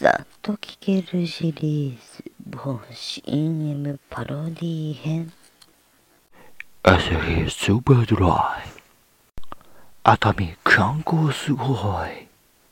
さっと聴けるシリーズ。本 CM パロディ編。朝日スーパードライ熱海観光すごい